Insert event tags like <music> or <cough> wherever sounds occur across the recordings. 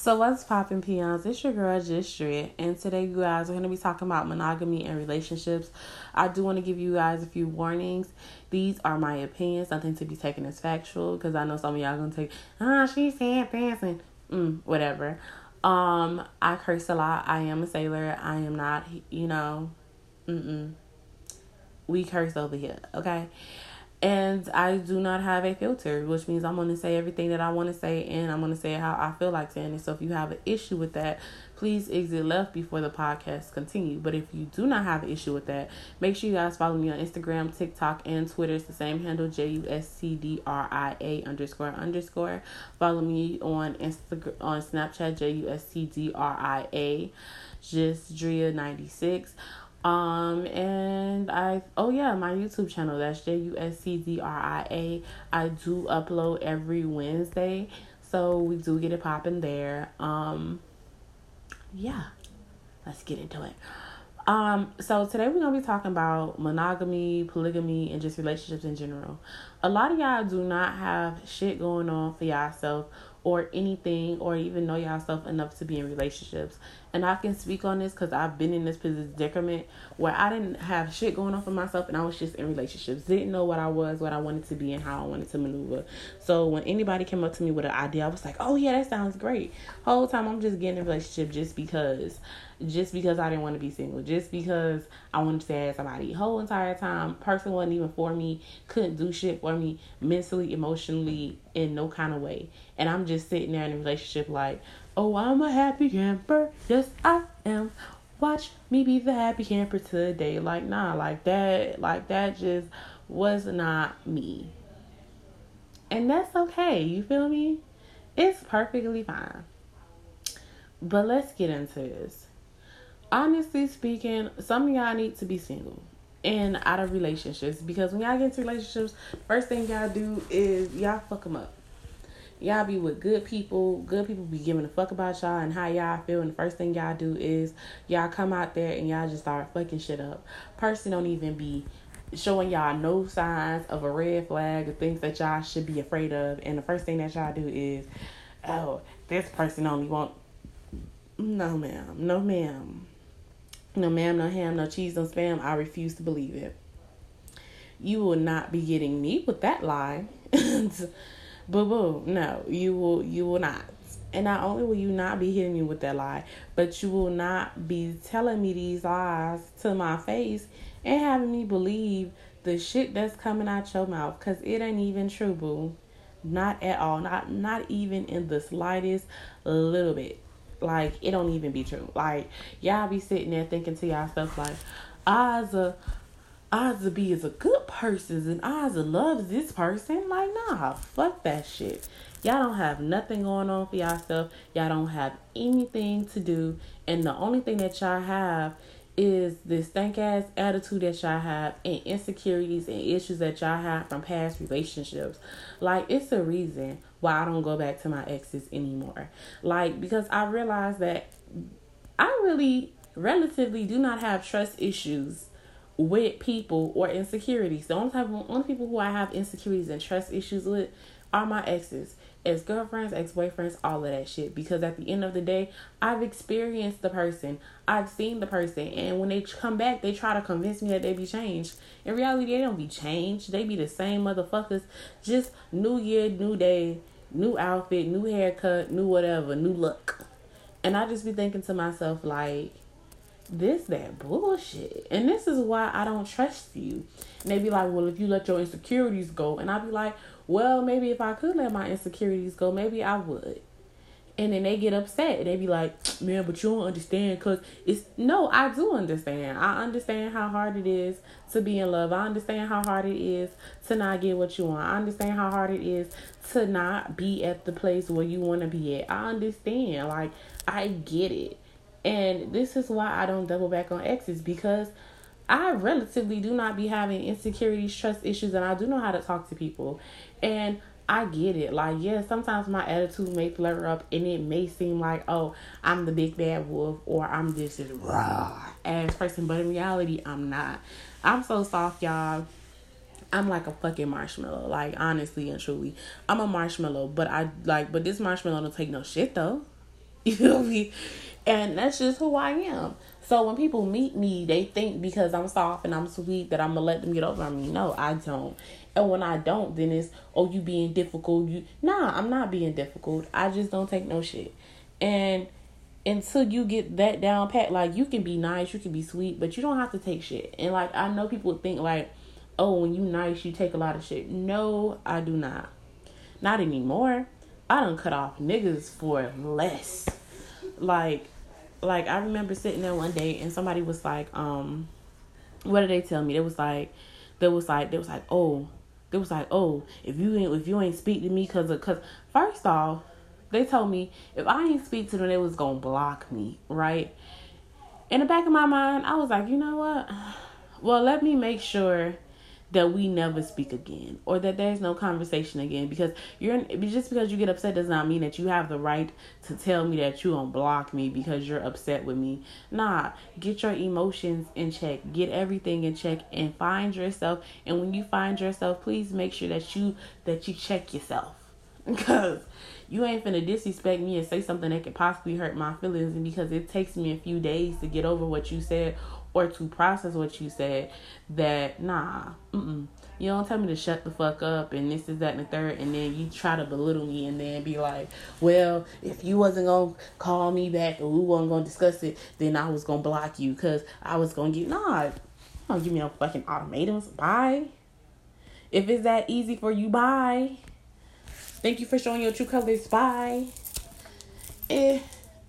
So what's poppin' peons? It's your girl Justria, and today you guys are gonna be talking about monogamy and relationships. I do want to give you guys a few warnings. These are my opinions, nothing to be taken as factual, because I know some of y'all gonna take, ah, oh, she's saying dancing, mm, whatever. Um, I curse a lot. I am a sailor. I am not, you know, mm mm We curse over here, okay? And I do not have a filter, which means I'm going to say everything that I want to say and I'm going to say how I feel like saying it. So if you have an issue with that, please exit left before the podcast continue. But if you do not have an issue with that, make sure you guys follow me on Instagram, TikTok, and Twitter. It's the same handle, J U S C D R I A underscore underscore. Follow me on Instagram on Snapchat, J U S C D R I A, just Drea96. Um and I oh yeah, my YouTube channel that's J U S C D R I A. I do upload every Wednesday. So we do get it popping there. Um yeah. Let's get into it. Um, so today we're gonna be talking about monogamy, polygamy, and just relationships in general. A lot of y'all do not have shit going on for yourself or anything or even know yourself enough to be in relationships. And I can speak on this because I've been in this predicament where I didn't have shit going on for myself and I was just in relationships. Didn't know what I was, what I wanted to be, and how I wanted to maneuver. So when anybody came up to me with an idea, I was like, oh yeah, that sounds great. Whole time I'm just getting a relationship just because just because I didn't want to be single, just because I wanted to have somebody. Whole entire time, person wasn't even for me, couldn't do shit for me mentally, emotionally, in no kind of way. And I'm just sitting there in a relationship like, oh, I'm a happy camper. Yes, I am. Watch me be the happy camper today. Like, nah, like that, like that just was not me. And that's okay. You feel me? It's perfectly fine. But let's get into this honestly speaking, some of y'all need to be single and out of relationships because when y'all get into relationships, first thing y'all do is y'all fuck them up. Y'all be with good people. Good people be giving a fuck about y'all and how y'all feel. And the first thing y'all do is y'all come out there and y'all just start fucking shit up. Person don't even be showing y'all no signs of a red flag or things that y'all should be afraid of. And the first thing that y'all do is, oh, this person only want. No, ma'am. No, ma'am. No ma'am, no ham, no cheese, no spam. I refuse to believe it. You will not be getting me with that lie. <laughs> boo boo. No, you will you will not. And not only will you not be hitting me with that lie, but you will not be telling me these lies to my face and having me believe the shit that's coming out your mouth because it ain't even true, boo. Not at all. Not not even in the slightest little bit. Like it don't even be true. Like y'all be sitting there thinking to yourself like, Ozza, Ozza B is a good person and Ozza loves this person. Like nah, fuck that shit. Y'all don't have nothing going on for yourself. Y'all don't have anything to do, and the only thing that y'all have is this stank ass attitude that y'all have and insecurities and issues that y'all have from past relationships. Like it's a reason why I don't go back to my exes anymore. Like because I realized that I really relatively do not have trust issues with people or insecurities. The only type of only people who I have insecurities and trust issues with are my exes ex girlfriends, ex boyfriends, all of that shit. Because at the end of the day, I've experienced the person, I've seen the person, and when they come back, they try to convince me that they be changed. In reality, they don't be changed. They be the same motherfuckers. Just new year, new day, new outfit, new haircut, new whatever, new look. And I just be thinking to myself, like, this that bullshit. And this is why I don't trust you. And they be like, well, if you let your insecurities go. And I be like, well, maybe if I could let my insecurities go, maybe I would. And then they get upset. They be like, man, but you don't understand because it's no, I do understand. I understand how hard it is to be in love. I understand how hard it is to not get what you want. I understand how hard it is to not be at the place where you want to be at. I understand. Like, I get it. And this is why I don't double back on exes because I relatively do not be having insecurities, trust issues, and I do know how to talk to people. And I get it. Like, yeah, sometimes my attitude may flare up and it may seem like, oh, I'm the big bad wolf or I'm this is raw ass person. But in reality, I'm not. I'm so soft, y'all. I'm like a fucking marshmallow. Like, honestly and truly. I'm a marshmallow. But I like, but this marshmallow don't take no shit though. <laughs> You feel me? And that's just who I am. So when people meet me, they think because I'm soft and I'm sweet that I'm gonna let them get over on me. No, I don't. And when I don't, then it's oh you being difficult. You nah, I'm not being difficult. I just don't take no shit. And until you get that down pat, like you can be nice, you can be sweet, but you don't have to take shit. And like I know people think like, oh, when you nice, you take a lot of shit. No, I do not. Not anymore. I don't cut off niggas for less. Like like I remember sitting there one day and somebody was like, um, what did they tell me? It was like, there was like, they was like, oh, they was like, oh, if you ain't if you ain't speak to me cause of cause first off, they told me if I ain't speak to them, they was gonna block me, right? In the back of my mind, I was like, you know what? <sighs> Well, let me make sure that we never speak again or that there's no conversation again because you're just because you get upset does not mean that you have the right to tell me that you don't block me because you're upset with me. Nah get your emotions in check. Get everything in check and find yourself. And when you find yourself please make sure that you that you check yourself. <laughs> Because you ain't finna disrespect me and say something that could possibly hurt my feelings. And because it takes me a few days to get over what you said or to process what you said that nah mm-mm. you don't tell me to shut the fuck up and this is that and the third and then you try to belittle me and then be like well if you wasn't gonna call me back or we wasn't gonna discuss it then i was gonna block you because i was gonna get nah don't give me no fucking ultimatums bye. If it's that easy for you bye. Thank you for showing your true colors bye. Eh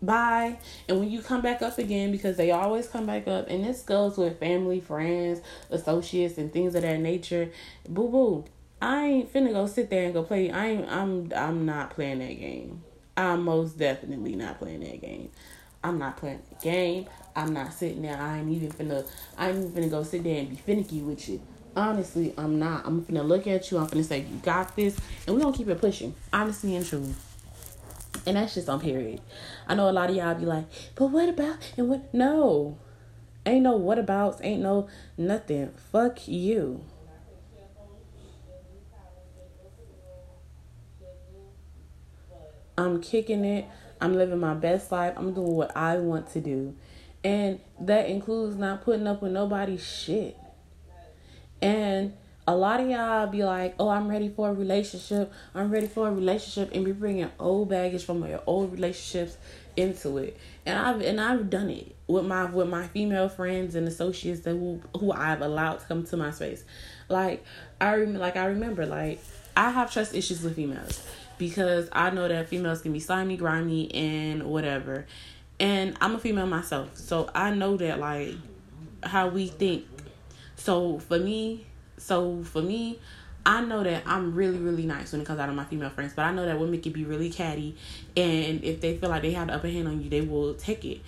bye. And when you come back up again, because they always come back up, and this goes with family, friends, associates, and things of that nature. Boo boo. I ain't finna go sit there and go play. I ain't. I'm. I'm not playing that game. I'm most definitely not playing that game. I'm not playing the game. I'm not sitting there. I ain't even finna. I ain't even finna go sit there and be finicky with you. Honestly, I'm not. I'm finna look at you. I'm finna say you got this, and we gonna keep it pushing. Honestly and true. And that's just on period. I know a lot of y'all be like, but what about and what no. Ain't no what abouts, ain't no nothing. Fuck you. I'm kicking it. I'm living my best life. I'm doing what I want to do. And that includes not putting up with nobody's shit. And a lot of y'all be like, "Oh, I'm ready for a relationship. I'm ready for a relationship," and be bringing old baggage from your old relationships into it. And I've and I've done it with my with my female friends and associates that who who I've allowed to come to my space. Like I rem- like I remember like I have trust issues with females because I know that females can be slimy, grimy, and whatever. And I'm a female myself, so I know that like how we think. So for me, so for me, I know that I'm really, really nice when it comes out of my female friends, but I know that women can be really catty, and if they feel like they have the upper hand on you, they will take it.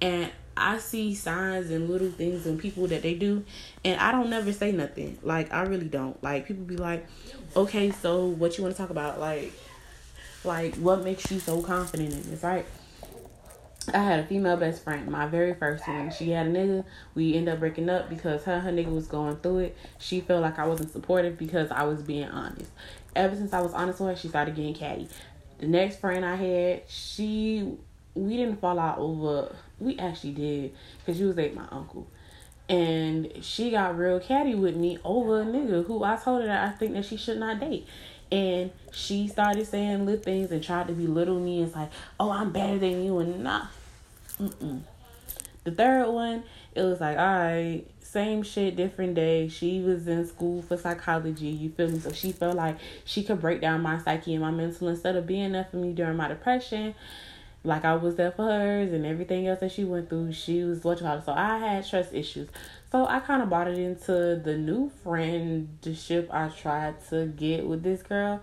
And I see signs and little things and people that they do, and I don't never say nothing. Like I really don't. Like people be like, "Okay, so what you want to talk about?" Like, like what makes you so confident in this, right? I had a female best friend, my very first one. She had a nigga. We ended up breaking up because her her nigga was going through it. She felt like I wasn't supportive because I was being honest. Ever since I was honest with her, she started getting catty. The next friend I had, she we didn't fall out over. We actually did because she was dating my uncle, and she got real catty with me over a nigga who I told her that I think that she should not date. And she started saying little things and tried to belittle me. It's like, oh, I'm better than you, and nah. Mm-mm. The third one, it was like, all right, same shit, different day. She was in school for psychology, you feel me? So she felt like she could break down my psyche and my mental instead of being there for me during my depression. Like I was there for hers and everything else that she went through, she was what you call it. So I had trust issues. So I kind of bought it into the new friendship I tried to get with this girl.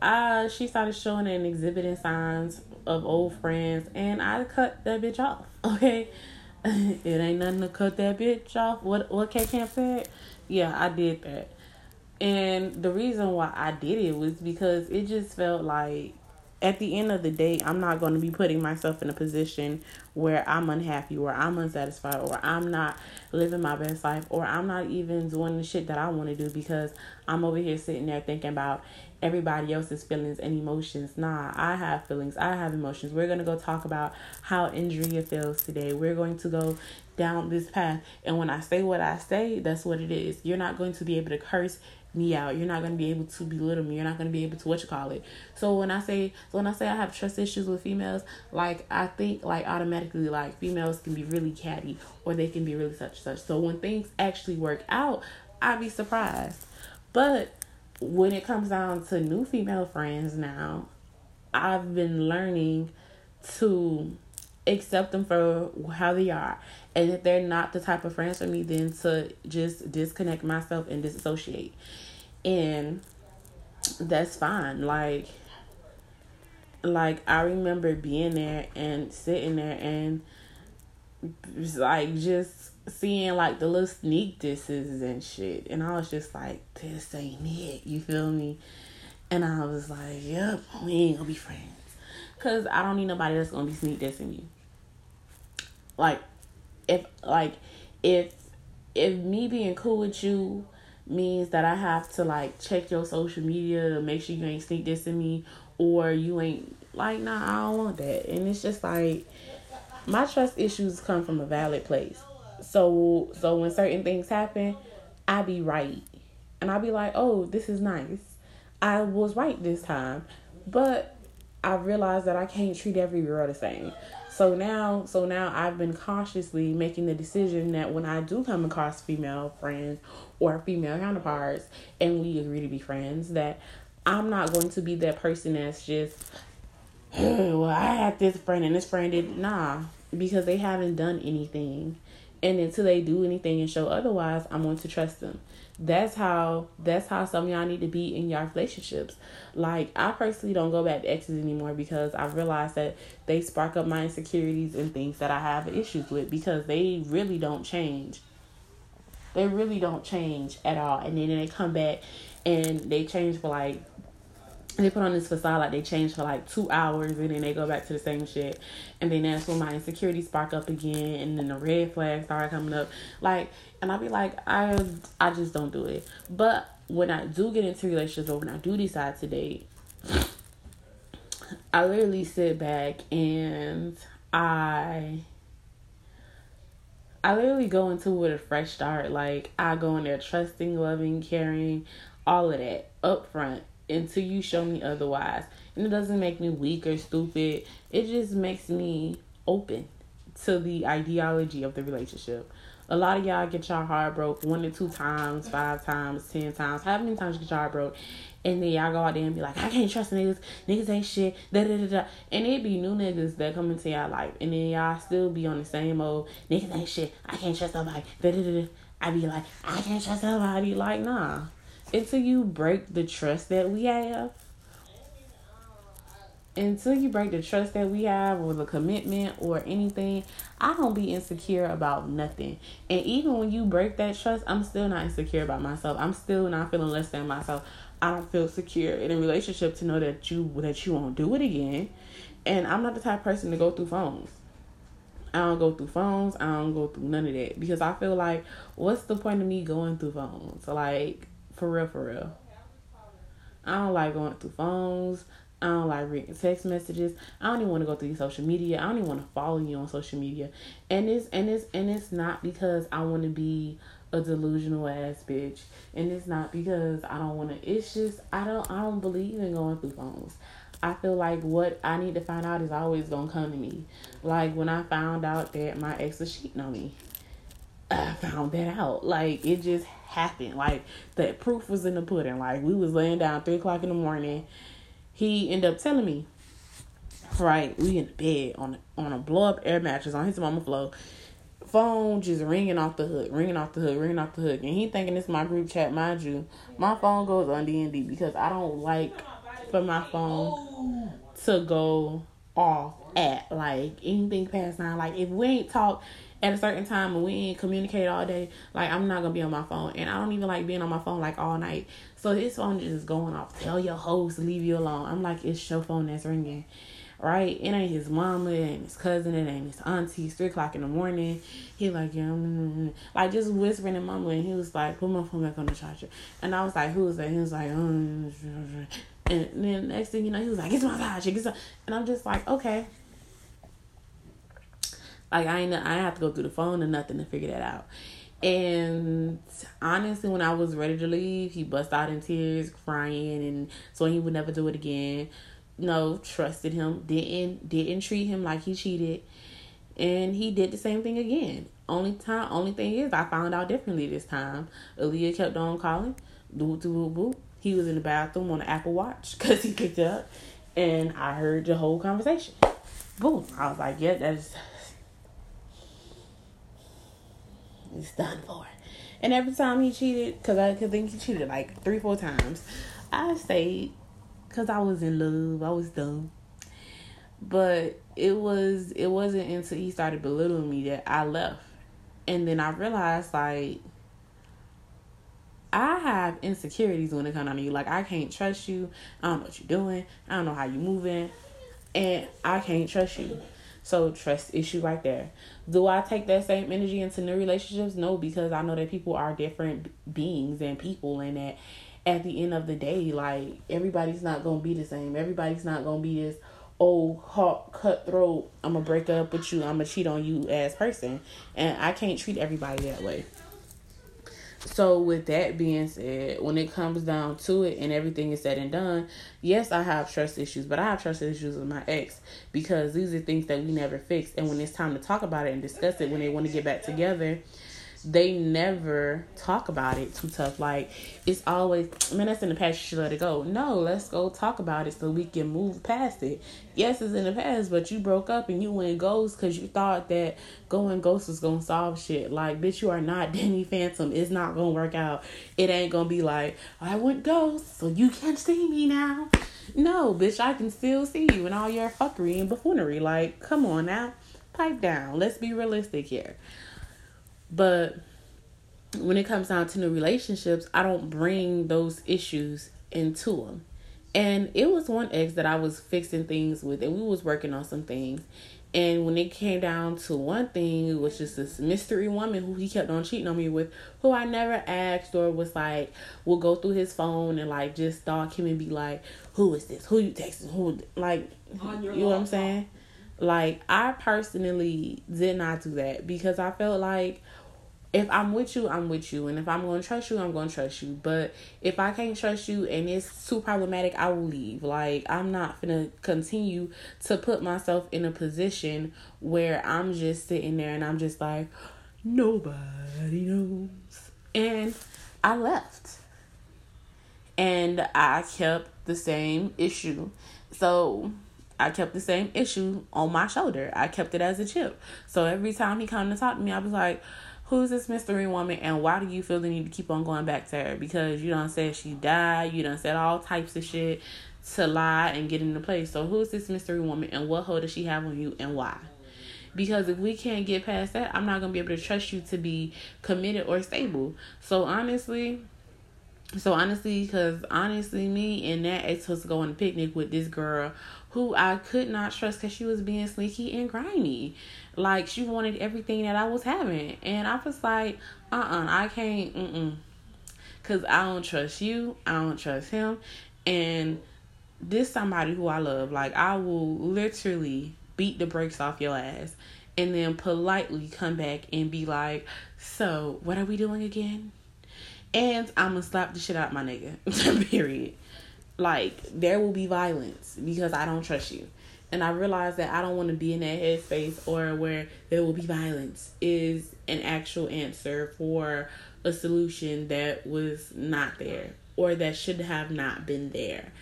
Uh, she started showing and exhibiting signs of old friends, and I cut that bitch off. <laughs> Okay, <laughs> it ain't nothing to cut that bitch off. What what K Camp said? Yeah, I did that, and the reason why I did it was because it just felt like at the end of the day, I'm not going to be putting myself in a position where I'm unhappy, or I'm unsatisfied, or I'm not living my best life, or I'm not even doing the shit that I want to do because I'm over here sitting there thinking about everybody else's feelings and emotions. Nah, I have feelings, I have emotions. We're going to go talk about how Andrea feels today. We're going to go down this path. And when I say what I say, that's what it is. You're not going to be able to curse me out. You're not going to be able to belittle me. You're not going to be able to what you call it. So when I say so when I say I have trust issues with females, like I think like automatically like females can be really catty or they can be really such such. So when things actually work out, I'd be surprised. But when it comes down to new female friends now, I've been learning to accept them for how they are. And if they're not the type of friends for me, then to just disconnect myself and disassociate. And that's fine. Like like I remember being there and sitting there and like just seeing like the little sneak disses and shit. And I was just like, this ain't it. You feel me? And I was like, yep, we ain't gonna be friends. Cause I don't need nobody that's gonna be sneak dissing me. Like, if like if if me being cool with you means that I have to like check your social media make sure you ain't sneak dissing me or you ain't like nah I don't want that. And it's just like my trust issues come from a valid place. So so when certain things happen, I be right. And I be like, "Oh, this is nice. I was right this time." But I realized that I can't treat every girl the same. So now, so now I've been cautiously making the decision that when I do come across female friends or female counterparts and we agree to be friends, that I'm not going to be that person that's just, well, I had this friend and this friend did nah, because they haven't done anything. And until they do anything and show otherwise, I'm going to trust them. That's how that's how some y'all need to be in your relationships. Like I personally don't go back to exes anymore because I realized that they spark up my insecurities and things that I have issues with because they really don't change. They really don't change at all. And then they come back and they change for like they put on this facade like they change for like two hours and then they go back to the same shit. And then that's when my insecurities spark up again and then the red flags start coming up. Like and i'll be like i i just don't do it. But when i do get into relationships or when i do decide to date i literally sit back and i I literally go into it with a fresh start. Like I go in there trusting, loving, caring, all of that up front until you show me otherwise. And it doesn't make me weak or stupid. It just makes me open to the ideology of the relationship. A lot of y'all get your heart broke one to two times, five times, ten times. How many times you get your heart broke? And then y'all go out there and be like, I can't trust niggas. Niggas ain't shit. Da da da da. And it be new niggas that come into y'all life. And then y'all still be on the same old niggas ain't shit. I can't trust nobody. Da da da. I be like, I can't trust nobody. Like, nah until you break the trust that we have until you break the trust that we have or the commitment or anything, I don't be insecure about nothing. And even when you break that trust, I'm still not insecure about myself. I'm still not feeling less than myself. I don't feel secure in a relationship to know that you that you won't do it again. And I'm not the type person to go through phones. I don't go through phones. I don't go through none of that because I feel like what's the point of me going through phones? Like for real, for real. I don't like going through phones. I don't like reading text messages. I don't even want to go through your social media. I don't even want to follow you on social media. And it's and it's and it's not because I want to be a delusional ass bitch. And it's not because I don't want to. It's just I don't I don't believe in going through phones. I feel like what I need to find out is always gonna come to me. Like when I found out that my ex was cheating on me. I found that out. Like it just happened. Like that proof was in the pudding. Like we was laying down three o'clock in the morning. He ended up telling me, right, we in the bed on on a blow up air mattress on his mama floor. Phone just ringing off the hook, ringing off the hook, ringing off the hook, and he thinking it's my group chat. Mind you, my phone goes on D and D because I don't like for my phone to go off at. Like anything past nine. Like if we ain't talk at a certain time and we ain't communicate all day, like I'm not gonna be on my phone. And I don't even like being on my phone like all night. So his phone just going off. Tell your host leave you alone. I'm like, it's your phone that's ringing. Right? It ain't his mama, it ain't his cousin, it ain't his auntie. It's three o'clock in the morning. He like, yeah, mm-hmm. like just whispering and mumbling. He was like, put my phone back on the charger. And I was like, who is that? He was like, mm-hmm. and then next thing you know, he was like, it's my charger. And I'm just like, okay. Like I ain't I have to go through the phone or nothing to figure that out. And honestly, when I was ready to leave, he bust out in tears, crying, and so he would never do it again. No, trusted him, didn't didn't treat him like he cheated, and he did the same thing again. Only time, only thing is, I found out differently this time. Aaliyah kept on calling, doo doo boo. He was in the bathroom on the Apple Watch <laughs> because he picked up, and I heard the whole conversation. Boom! I was like, yeah, that's It's done for. And every time he cheated, because I could think he cheated like three, four times, I stayed because I was in love. I was dumb. But it was it wasn't until he started belittling me that I left. And then I realized like I have insecurities when it comes to you. Like I can't trust you. I don't know what you're doing. I don't know how you're moving. And I can't trust you. So trust issue right there. Do I take that same energy into new relationships? No, because I know that people are different beings and people and that at the end of the day, like everybody's not gonna be the same. Everybody's not gonna be this old hot cutthroat, I'm gonna break up with you, I'm gonna cheat on you as person. And I can't treat everybody that way. So, with that being said, when it comes down to it and everything is said and done, yes, I have trust issues, but I have trust issues with my ex because these are things that we never fixed. And when it's time to talk about it and discuss it, when they want to get back together, they never talk about it too tough. Like it's always, man, that's in the past. You should let it go. No, let's go talk about it so we can move past it. Yes, it's in the past, but you broke up and you went ghost because you thought that going ghost was gonna solve shit. Like, bitch, you are not <laughs> Danny Phantom. It's not gonna work out. It ain't gonna be like I went ghost, so you can't see me now. No, bitch, I can still see you and all your fuckery and buffoonery. Like, come on now, pipe down. Let's be realistic here. But when it comes down to new relationships, I don't bring those issues into them. And it was one ex that I was fixing things with, and we was working on some things. And when it came down to one thing, it was just this mystery woman who he kept on cheating on me with, who I never asked or was like, will go through his phone and like just stalk him and be like, who is this? Who you texting? Who like, you know what I'm saying? Like I personally did not do that because I felt like if I'm with you, I'm with you. And if I'm going to trust you, I'm going to trust you. But if I can't trust you and it's too problematic, I will leave. Like, I'm not going to continue to put myself in a position where I'm just sitting there and I'm just like, nobody knows. And I left. And I kept the same issue. So I kept the same issue on my shoulder. I kept it as a chip. So every time he come to talk to me, I was like, who's this mystery woman and why do you feel the need to keep on going back to her? Because you don't say she died, you don't said all types of shit to lie and get into place. So who's this mystery woman and what hold does she have on you and why? Because if we can't get past that, I'm not gonna be able to trust you to be committed or stable. So honestly, so honestly, because honestly, me and that ex was going to picnic with this girl who I could not trust because she was being sneaky and grimy. Like she wanted everything that I was having, and I was like, uh, uh-uh, uh I can't, mm, cause I don't trust you, I don't trust him, and this somebody who I love. Like I will literally beat the brakes off your ass, and then politely come back and be like, so what are we doing again? And I'm gonna slap the shit out my nigga. <laughs> Period. Like there will be violence because I don't trust you and I realized that I don't want to be in that headspace or where there will be violence is an actual answer for a solution that was not there or that should have not been there.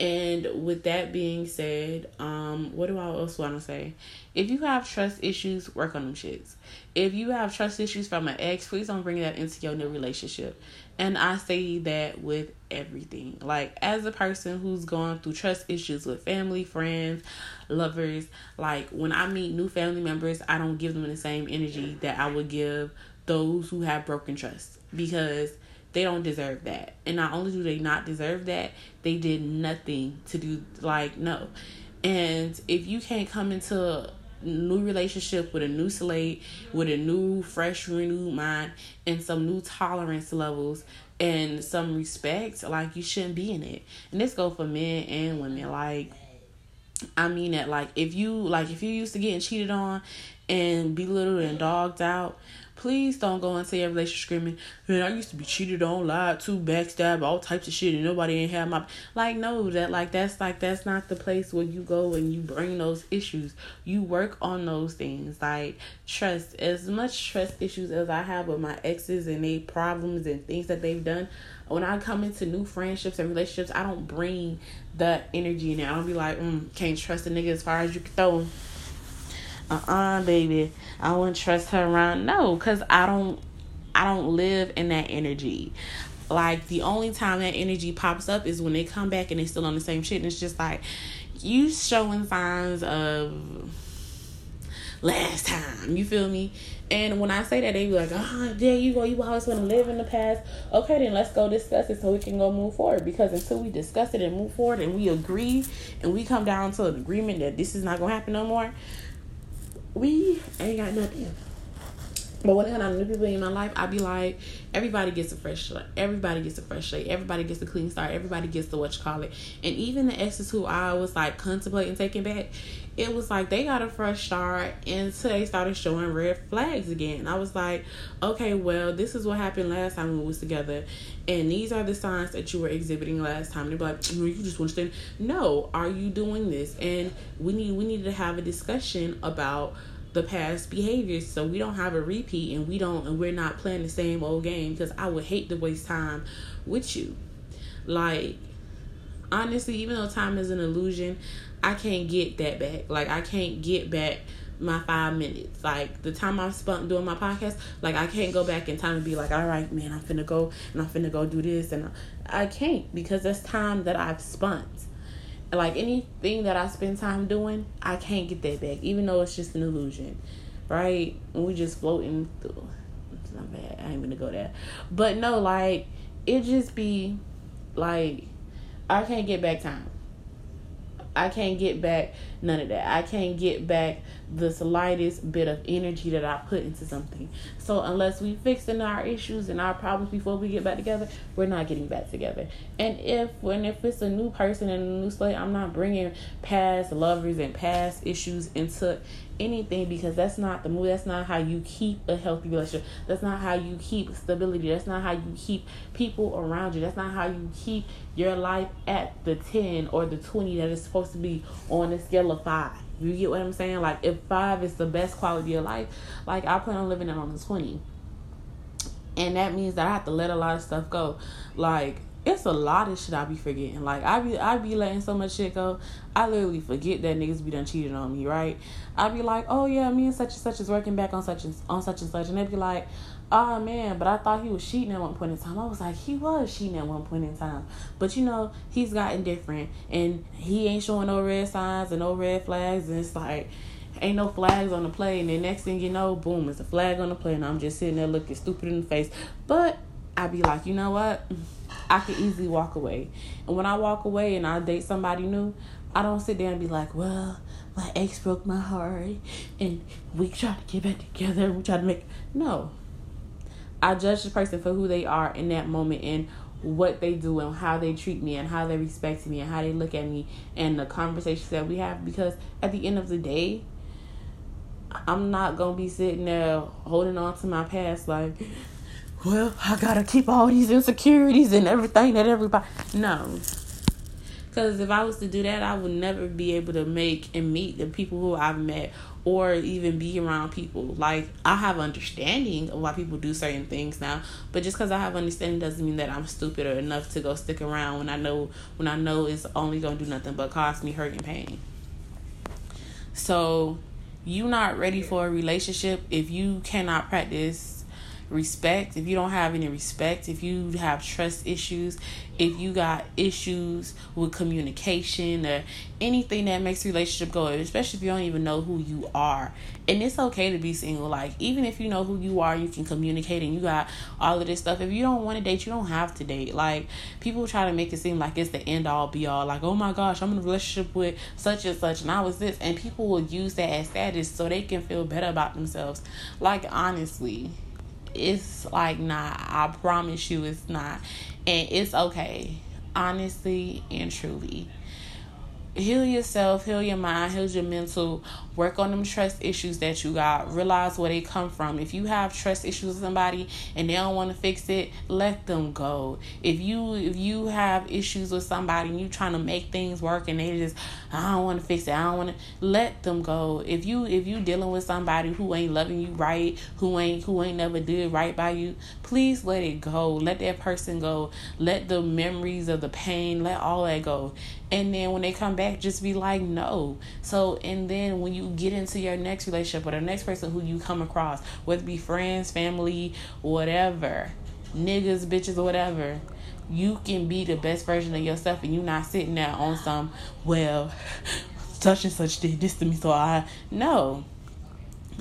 And with that being said, um, what do I else want to say? If you have trust issues, work on them shits. If you have trust issues from an ex, please don't bring that into your new relationship. And I say that with everything. Like, as a person who's going through trust issues with family, friends, lovers, like, when I meet new family members, I don't give them the same energy that I would give those who have broken trust because they don't deserve that. And not only do they not deserve that, they did nothing to do like no. And if you can't come into new relationship with a new slate, with a new fresh renewed mind and some new tolerance levels and some respect, like you shouldn't be in it. And this go for men and women. Like I mean that like if you like if you used to getting cheated on and belittled and dogged out Please don't go into your relationship screaming, man, I used to be cheated on, lied to, backstabbed, all types of shit, and nobody ain't have my like no that like that's like that's not the place where you go and you bring those issues. You work on those things. Like trust. As much trust issues as I have with my exes and they problems and things that they've done, when I come into new friendships and relationships, I don't bring the energy in there. I don't be like, mm, can't trust a nigga as far as you can throw him uh-uh baby i wouldn't trust her around no because i don't i don't live in that energy like the only time that energy pops up is when they come back and they still on the same shit and it's just like you showing signs of last time you feel me and when I say that, they be like, "Ah, oh, there you go. You always want to live in the past." Okay, then let's go discuss it so we can go move forward. Because until we discuss it and move forward, and we agree, and we come down to an agreement that this is not gonna happen no more, we ain't got nothing. But when I got new people in my life, I be like, everybody gets a fresh slate. Everybody gets a fresh slate. Everybody gets a clean start. Everybody gets the what you call it. And even the exes who I was like contemplating taking back, it was like they got a fresh start until they started showing red flags again. I was like, okay, well, this is what happened last time we was together, and these are the signs that you were exhibiting last time. They're like, mm, you just want to. No, are you doing this? And we need we need to have a discussion about the past behaviors so we don't have a repeat and we don't and we're not playing the same old game because I would hate to waste time with you. Like honestly, even though time is an illusion, I can't get that back. Like I can't get back my five minutes. Like the time I spent doing my podcast, like I can't go back in time and be like, all right, man, I'm finna go and I'm finna go do this and I can't because that's time that I've spent like anything that I spend time doing, I can't get that back, even though it's just an illusion, right? And we just floating through. It's not bad. I ain't gonna go there, but no, like it just be like I can't get back time. I can't get back none of that. I can't get back the slightest bit of energy that I put into something. So unless we fixing our issues and our problems before we get back together, we're not getting back together. And if when if it's a new person and a new slate, I'm not bringing past lovers and past issues into anything because that's not the move. That's not how you keep a healthy relationship. That's not how you keep stability. That's not how you keep people around you. That's not how you keep your life at the 10 or the 20 that is supposed to be on a scale of 5. You get what I'm saying? Like if 5 is the best quality of life, like I plan on living it on the 20. And that means that I have to let a lot of stuff go. Like it's a lot of shit I be forgetting. Like I be I be letting so much shit go. I literally forget that niggas be done cheating on me, right? I be like, oh yeah, me and such and such is working back on such and on such and such, and they be like, oh man, but I thought he was cheating at one point in time. I was like, he was cheating at one point in time, but you know he's gotten different, and he ain't showing no red signs and no red flags, and it's like. Ain't no flags on the play, and then next thing you know, boom, it's a flag on the play, and I'm just sitting there looking stupid in the face. But I be like, you know what? I can easily walk away. And when I walk away and I date somebody new, I don't sit there and be like, well, my ex broke my heart and we try to get back together. We try to make. No. I judge the person for who they are in that moment and what they do and how they treat me and how they respect me and how they look at me and the conversations that we have because at the end of the day, I'm not gonna be sitting there holding on to my past like well, I gotta keep all these insecurities and everything that everybody. No. Because if I was to do that, I would never be able to make and meet the people who I've met or even be around people. Like, I have understanding of why people do certain things now, but just because I have understanding doesn't mean that I'm stupid or enough to go stick around when I know when I know it's only gonna do nothing but cause me hurt and pain. So, you not ready for a relationship if you cannot practice respect, if you don't have any respect, if you have trust issues, if you got issues with communication or anything that makes relationship go, especially if you don't even know who you are. And it's okay to be single. Like even if you know who you are, you can communicate and you got all of this stuff. If you don't want to date, you don't have to date. Like people try to make it seem like it's the end all be all. Like, oh my gosh, I'm in a relationship with such and such and I was this and people will use that as status so they can feel better about themselves. Like honestly it's like not. I promise you it's not. And it's okay. Honestly and truly heal yourself, heal your mind, heal your mental, work on them trust issues that you got, realize where they come from. If you have trust issues with somebody and they don't want to fix it, let them go. If you if you have issues with somebody and you trying to make things work and they just I don't want to fix it, I don't want to let them go. If you if you dealing with somebody who ain't loving you right, who ain't who ain't never did right by you, please let it go. Let that person go. Let the memories of the pain, let all that go and then when they come back just be like no so and then when you get into your next relationship or the next person who you come across whether it be friends family whatever niggas bitches or whatever you can be the best version of yourself and you're not sitting there on some well such and such did this to me so i no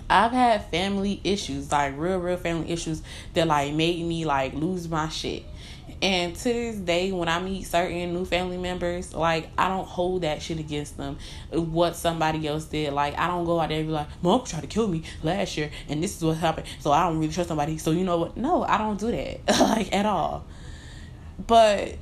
I've had family issues, like real, real family issues that like made me like lose my shit. And to this day, when I meet certain new family members, like I don't hold that shit against them. What somebody else did, like I don't go out there and be like, "My uncle tried to kill me last year, and this is what happened." So I don't really trust somebody. So you know what? No, I don't do that, <laughs> like at all. But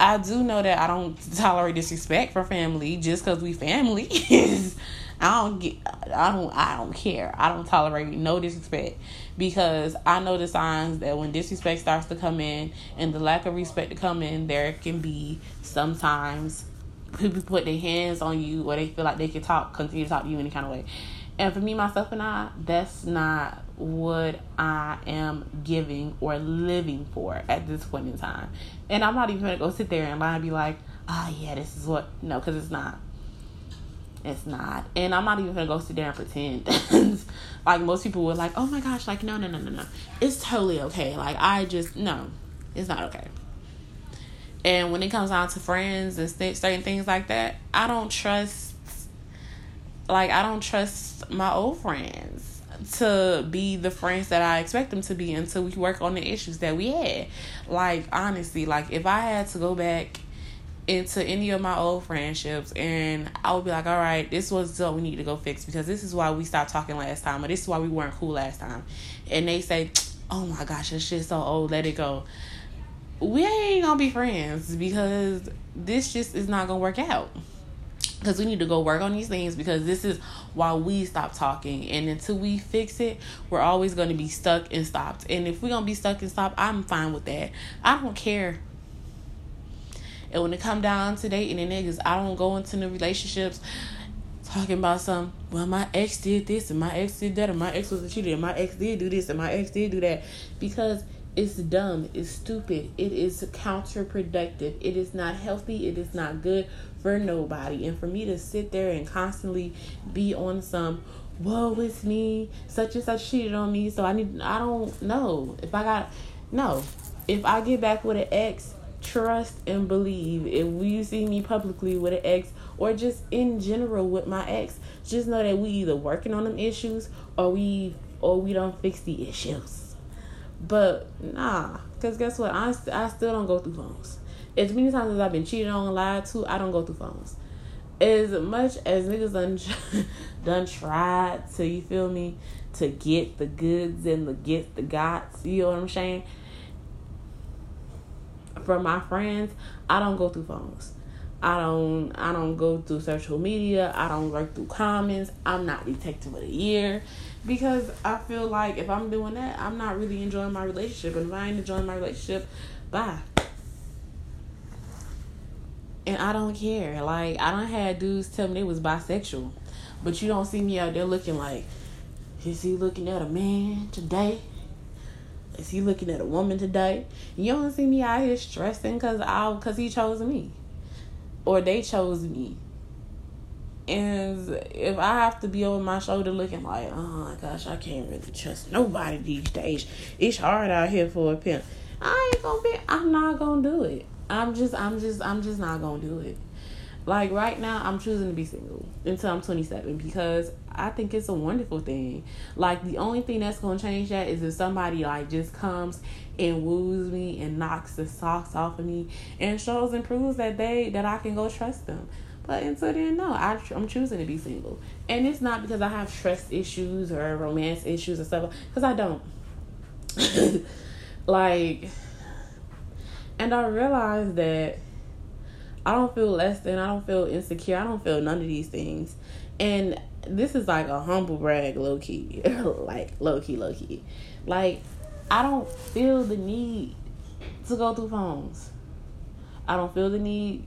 I do know that I don't tolerate disrespect for family just because we family <laughs> is. I don't get. I don't. I don't care. I don't tolerate no disrespect because I know the signs that when disrespect starts to come in and the lack of respect to come in, there can be sometimes people put their hands on you or they feel like they can talk, continue to talk to you any kind of way. And for me, myself, and I, that's not what I am giving or living for at this point in time. And I'm not even gonna go sit there and lie and be like, oh yeah, this is what. No, because it's not. It's not. And I'm not even gonna go sit there and pretend. <laughs> like most people would like, oh my gosh, like no no no no no. It's totally okay. Like I just no, it's not okay. And when it comes down to friends and st- certain things like that, I don't trust like I don't trust my old friends to be the friends that I expect them to be until we work on the issues that we had. Like honestly, like if I had to go back into any of my old friendships and I would be like, all right, this was what we need to go fix because this is why we stopped talking last time or this is why we weren't cool last time. And they say, oh my gosh, this shit's so old, let it go. We ain't gonna be friends because this just is not gonna work out. Because we need to go work on these things because this is why we stop talking. And until we fix it, we're always going to be stuck and stopped. And if we're going to be stuck and stopped, I'm fine with that. I don't care and when it come down to dating and niggas, I don't go into the relationships talking about some, well, my ex did this and my ex did that and my ex was a cheater and my ex did do this and my ex did do that. Because it's dumb, it's stupid, it is counterproductive, it is not healthy, it is not good for nobody. And for me to sit there and constantly be on some, whoa, it's me, such and such cheated on me, so I need, I don't know. If I got, no. If I get back with an ex, trust and believe if you see me publicly with an ex or just in general with my ex just know that we either working on them issues or we or we don't fix the issues but nah because guess what I, I still don't go through phones as many times as i've been cheated on lied to i don't go through phones as much as niggas done, <laughs> done tried to you feel me to get the goods and the get the gots you know what i'm saying for my friends, I don't go through phones. I don't I don't go through social media. I don't work through comments. I'm not detective of the year because I feel like if I'm doing that, I'm not really enjoying my relationship. And if I ain't enjoying my relationship, bye. And I don't care. Like I don't had dudes tell me they was bisexual. But you don't see me out there looking like, is he looking at a man today? Is he looking at a woman today? You don't see me out here stressing cause I cause he chose me. Or they chose me. And if I have to be over my shoulder looking like, oh my gosh, I can't really trust nobody these days. It's hard out here for a pimp. I ain't gonna be I'm not gonna do it. I'm just I'm just I'm just not gonna do it. Like right now I'm choosing to be single until I'm 27 because I think it's a wonderful thing. Like the only thing that's gonna change that is if somebody like just comes and woos me and knocks the socks off of me and shows and proves that they that I can go trust them. But until then, no, I, I'm choosing to be single. And it's not because I have trust issues or romance issues or stuff, because I don't. <laughs> like, and I realized that I don't feel less than, I don't feel insecure, I don't feel none of these things. And this is like a humble brag, low key. <laughs> like, low key, low key. Like, I don't feel the need to go through phones. I don't feel the need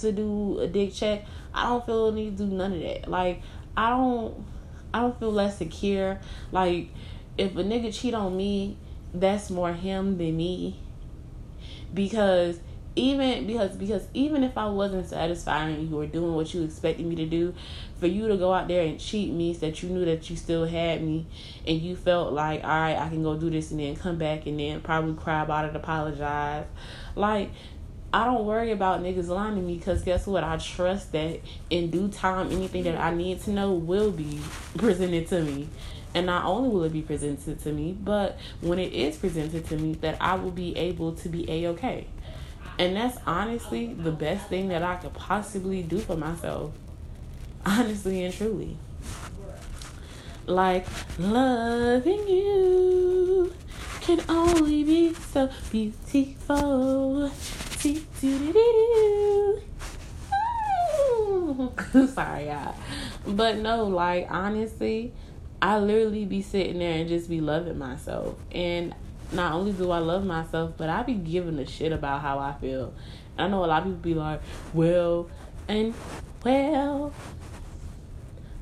to do a dick check. I don't feel the need to do none of that. Like I don't I don't feel less secure. Like if a nigga cheat on me, that's more him than me. Because even because because even if I wasn't satisfying you or doing what you expected me to do, for you to go out there and cheat means that you knew that you still had me and you felt like, all right, I can go do this and then come back and then probably cry about it, apologize. Like I don't worry about niggas lying to me because guess what? I trust that in due time, anything that I need to know will be <laughs> presented to me. And not only will it be presented to me, but when it is presented to me, that I will be able to be a okay. And that's honestly the best thing that I could possibly do for myself. Honestly and truly. Like loving you can only be so beautiful. <laughs> Sorry, y'all. But no, like honestly, I literally be sitting there and just be loving myself. And not only do I love myself, but I be giving a shit about how I feel. I know a lot of people be like, well, and well,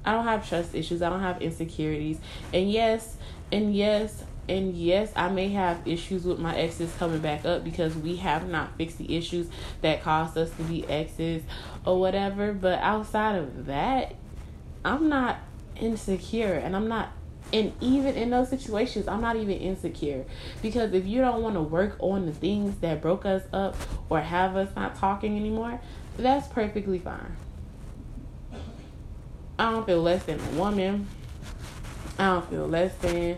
I don't have trust issues. I don't have insecurities. And yes, and yes, and yes, I may have issues with my exes coming back up because we have not fixed the issues that caused us to be exes or whatever. But outside of that, I'm not insecure and I'm not and even in those situations i'm not even insecure because if you don't want to work on the things that broke us up or have us not talking anymore that's perfectly fine i don't feel less than a woman i don't feel less than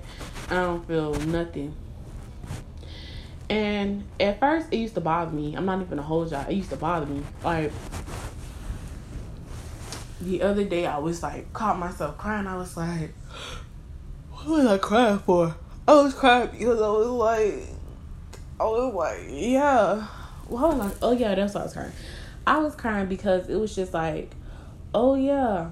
I don't feel nothing. And at first, it used to bother me. I'm not even a whole y'all. It used to bother me. Like the other day, I was like, caught myself crying. I was like, <gasps> what was I crying for? I was crying because I was like, I was like, yeah. Well, like, oh yeah, that's why I was crying. I was crying because it was just like, oh yeah,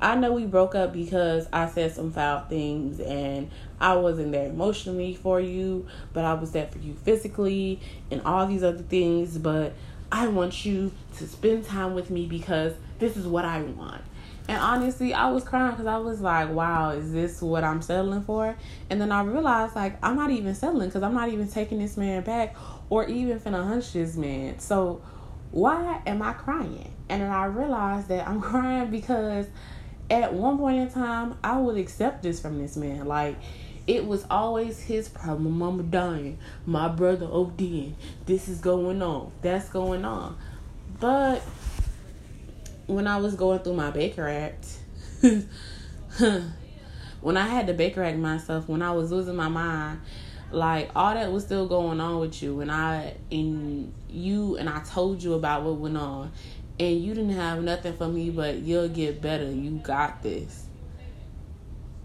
I know we broke up because I said some foul things and I wasn't there emotionally for you, but I was there for you physically and all these other things. But I want you to spend time with me because this is what I want. And honestly, I was crying because I was like, wow, is this what I'm settling for? And then I realized, like, I'm not even settling because I'm not even taking this man back or even finna hunch this man. So, why am I crying? And then I realized that I'm <laughs> crying because at one point in time, I would accept this from this man. Like, it was always his problem. Mama dying, my brother ODing. This is going on. That's going on. But when I was going through my Baker Act, <laughs> when I had to Baker Act myself, when I was losing my mind, like all that was still going on with you, and I and you and I told you about what went on, and you didn't have nothing for me but you'll get better. You got this.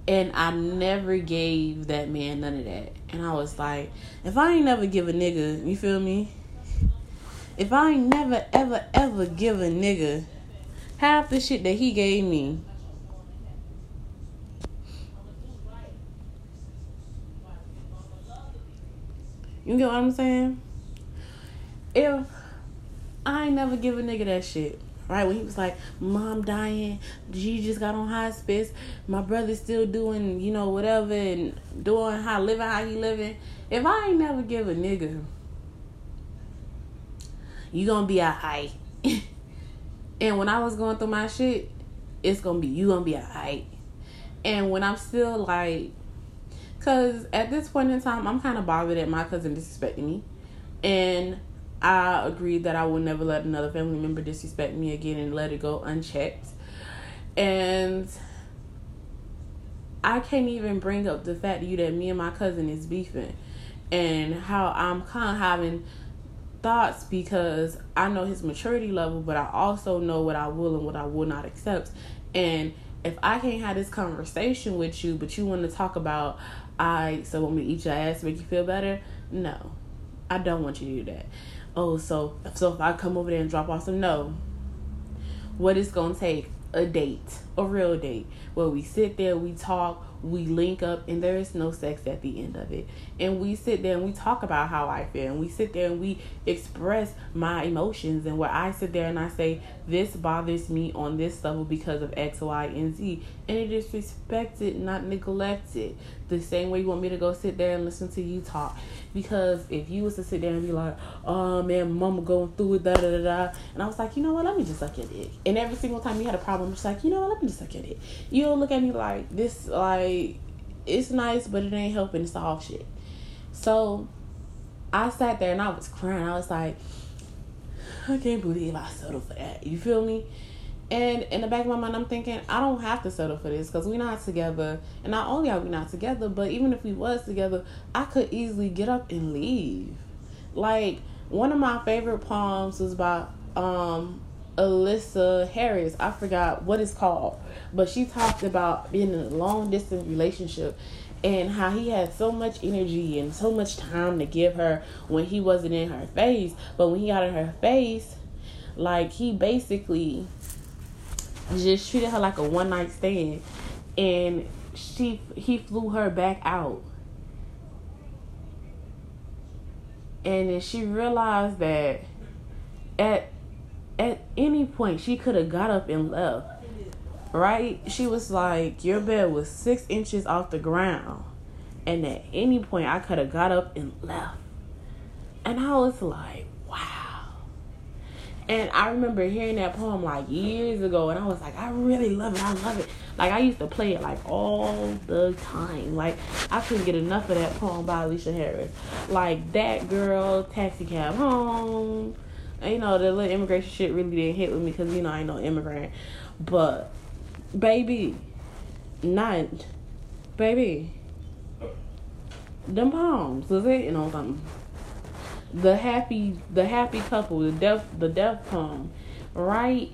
And I never gave that man none of that. And I was like, if I ain't never give a nigga, you feel me? If I ain't never, ever, ever give a nigga half the shit that he gave me, you get what I'm saying? If I ain't never give a nigga that shit. Right when he was like, "Mom dying, she just got on hospice. My brother's still doing, you know, whatever and doing how living how he living." If I ain't never give a nigga, you gonna be a high. <laughs> and when I was going through my shit, it's gonna be you gonna be a high. And when I'm still like, cause at this point in time, I'm kind of bothered at my cousin disrespecting me, and I agreed that I will never let another family member disrespect me again and let it go unchecked. And I can't even bring up the fact to you that me and my cousin is beefing and how I'm kind of having thoughts because I know his maturity level, but I also know what I will and what I will not accept. And if I can't have this conversation with you, but you want to talk about, I so want me to eat your ass make you feel better, no, I don't want you to do that. Oh, so so if I come over there and drop off some no, what it's gonna take a date, a real date, where we sit there, we talk, we link up, and there is no sex at the end of it. And we sit there and we talk about how I feel, and we sit there and we express my emotions, and where I sit there and I say, This bothers me on this level because of X, Y, and Z. And it is respected, not neglected. The same way you want me to go sit there and listen to you talk. Because if you was to sit there and be like, oh man, mama going through it, da da da da. And I was like, you know what, let me just suck your dick. And every single time you had a problem, it's like, you know what, let me just suck your dick. You don't look at me like this, like, it's nice, but it ain't helping solve shit. So I sat there and I was crying. I was like, I can't believe I settled for that. You feel me? And in the back of my mind, I'm thinking I don't have to settle for this because we're not together. And not only are we not together, but even if we was together, I could easily get up and leave. Like one of my favorite poems was by um, Alyssa Harris. I forgot what it's called, but she talked about being in a long distance relationship and how he had so much energy and so much time to give her when he wasn't in her face. But when he got in her face, like he basically just treated her like a one night stand, and she he flew her back out, and then she realized that at at any point she could have got up and left. Right? She was like, Your bed was six inches off the ground. And at any point I could have got up and left. And I was like, and I remember hearing that poem like years ago, and I was like, I really love it. I love it. Like I used to play it like all the time. Like I couldn't get enough of that poem by Alysia Harris. Like that girl, taxi cab home. And, you know the little immigration shit really didn't hit with me because you know I ain't no immigrant. But baby, not baby. Oh. Them poems was it? You know something the happy the happy couple, the death the death poem, right?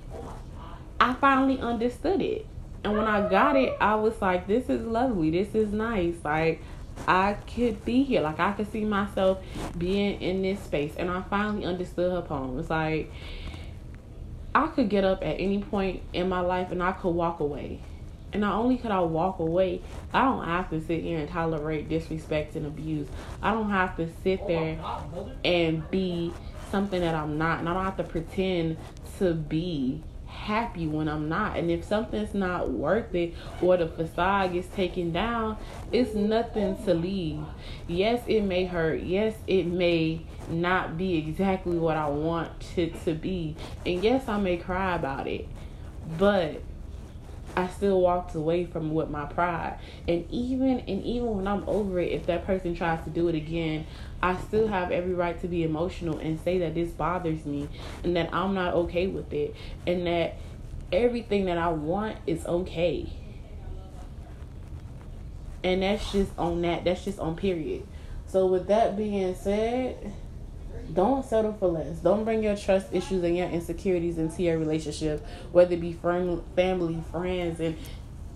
I finally understood it. And when I got it, I was like, this is lovely. This is nice. Like I could be here. Like I could see myself being in this space. And I finally understood her poem. It's like I could get up at any point in my life and I could walk away. And not only could I walk away, I don't have to sit here and tolerate disrespect and abuse. I don't have to sit there and be something that I'm not. And I don't have to pretend to be happy when I'm not. And if something's not worth it or the facade gets taken down, it's nothing to leave. Yes, it may hurt. Yes, it may not be exactly what I want it to be. And yes, I may cry about it. But I still walked away from with my pride. And even and even when I'm over it, if that person tries to do it again, I still have every right to be emotional and say that this bothers me and that I'm not okay with it and that everything that I want is okay. And that's just on that. That's just on period. So with that being said, don't settle for less. Don't bring your trust issues and your insecurities into your relationship, whether it be family, friends, and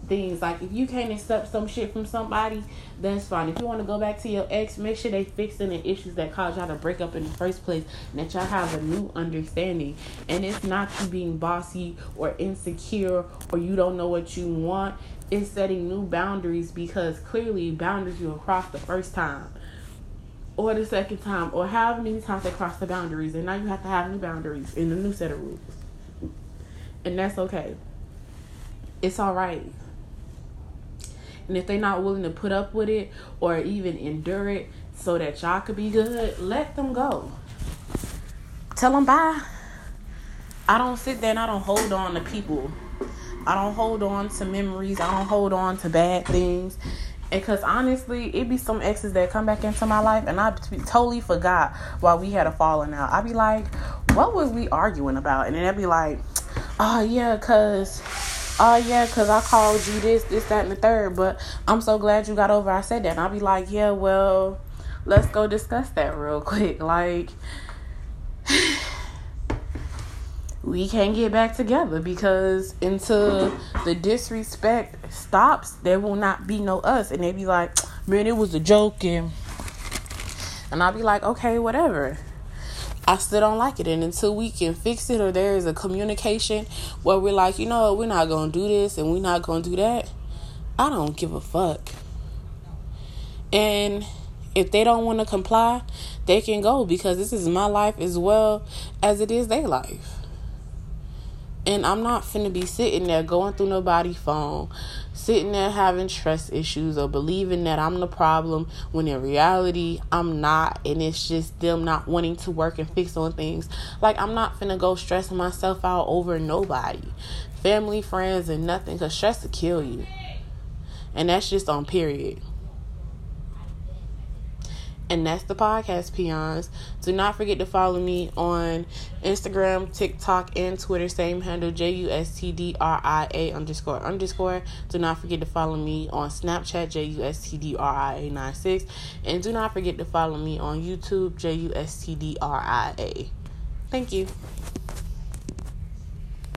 things. Like if you can't accept some shit from somebody, that's fine. If you want to go back to your ex, make sure they fixing the issues that caused y'all to break up in the first place, and that y'all have a new understanding. And it's not you being bossy or insecure or you don't know what you want. It's setting new boundaries because clearly boundaries you crossed the first time or the second time or however many times they cross the boundaries and now you have to have new boundaries in a new set of rules. And that's okay. It's all right. And if they're not willing to put up with it or even endure it so that y'all could be good let them go. Tell them bye. I don't sit there and i don't hold on to people. I don't hold on to memories. I don't hold on to bad things because honestly, it be some exes that come back into my life, and I totally forgot why we had a falling out. I be like, what was we arguing about? And then I'd be like, oh yeah, cause, oh yeah, cause I called you this, this, that, and the third. But I'm so glad you got over. I said that. And I'll be like, yeah, well, let's go discuss that real quick. Like we can't get back together because until the disrespect stops, there will not be no us. And they'd be like, man, it was a joke. And, and I'll be like, okay, whatever. I still don't like it. And until we can fix it or there is a communication where we're like, you know, we're not going to do this and we're not going to do that, I don't give a fuck. And if they don't want to comply, they can go because this is my life as well as it is their life. And I'm not finna be sitting there going through nobody's phone, sitting there having trust issues or believing that I'm the problem when in reality I'm not. And it's just them not wanting to work and fix on things. Like, I'm not finna go stressing myself out over nobody, family, friends, and nothing, because stress will kill you. And that's just on period. And that's the podcast, peons. Do not forget to follow me on Instagram, TikTok, and Twitter. Same handle, J U S T D R I A underscore underscore. Do not forget to follow me on Snapchat, J U S T D R I A 96. And do not forget to follow me on YouTube, J U S T D R I A. Thank you.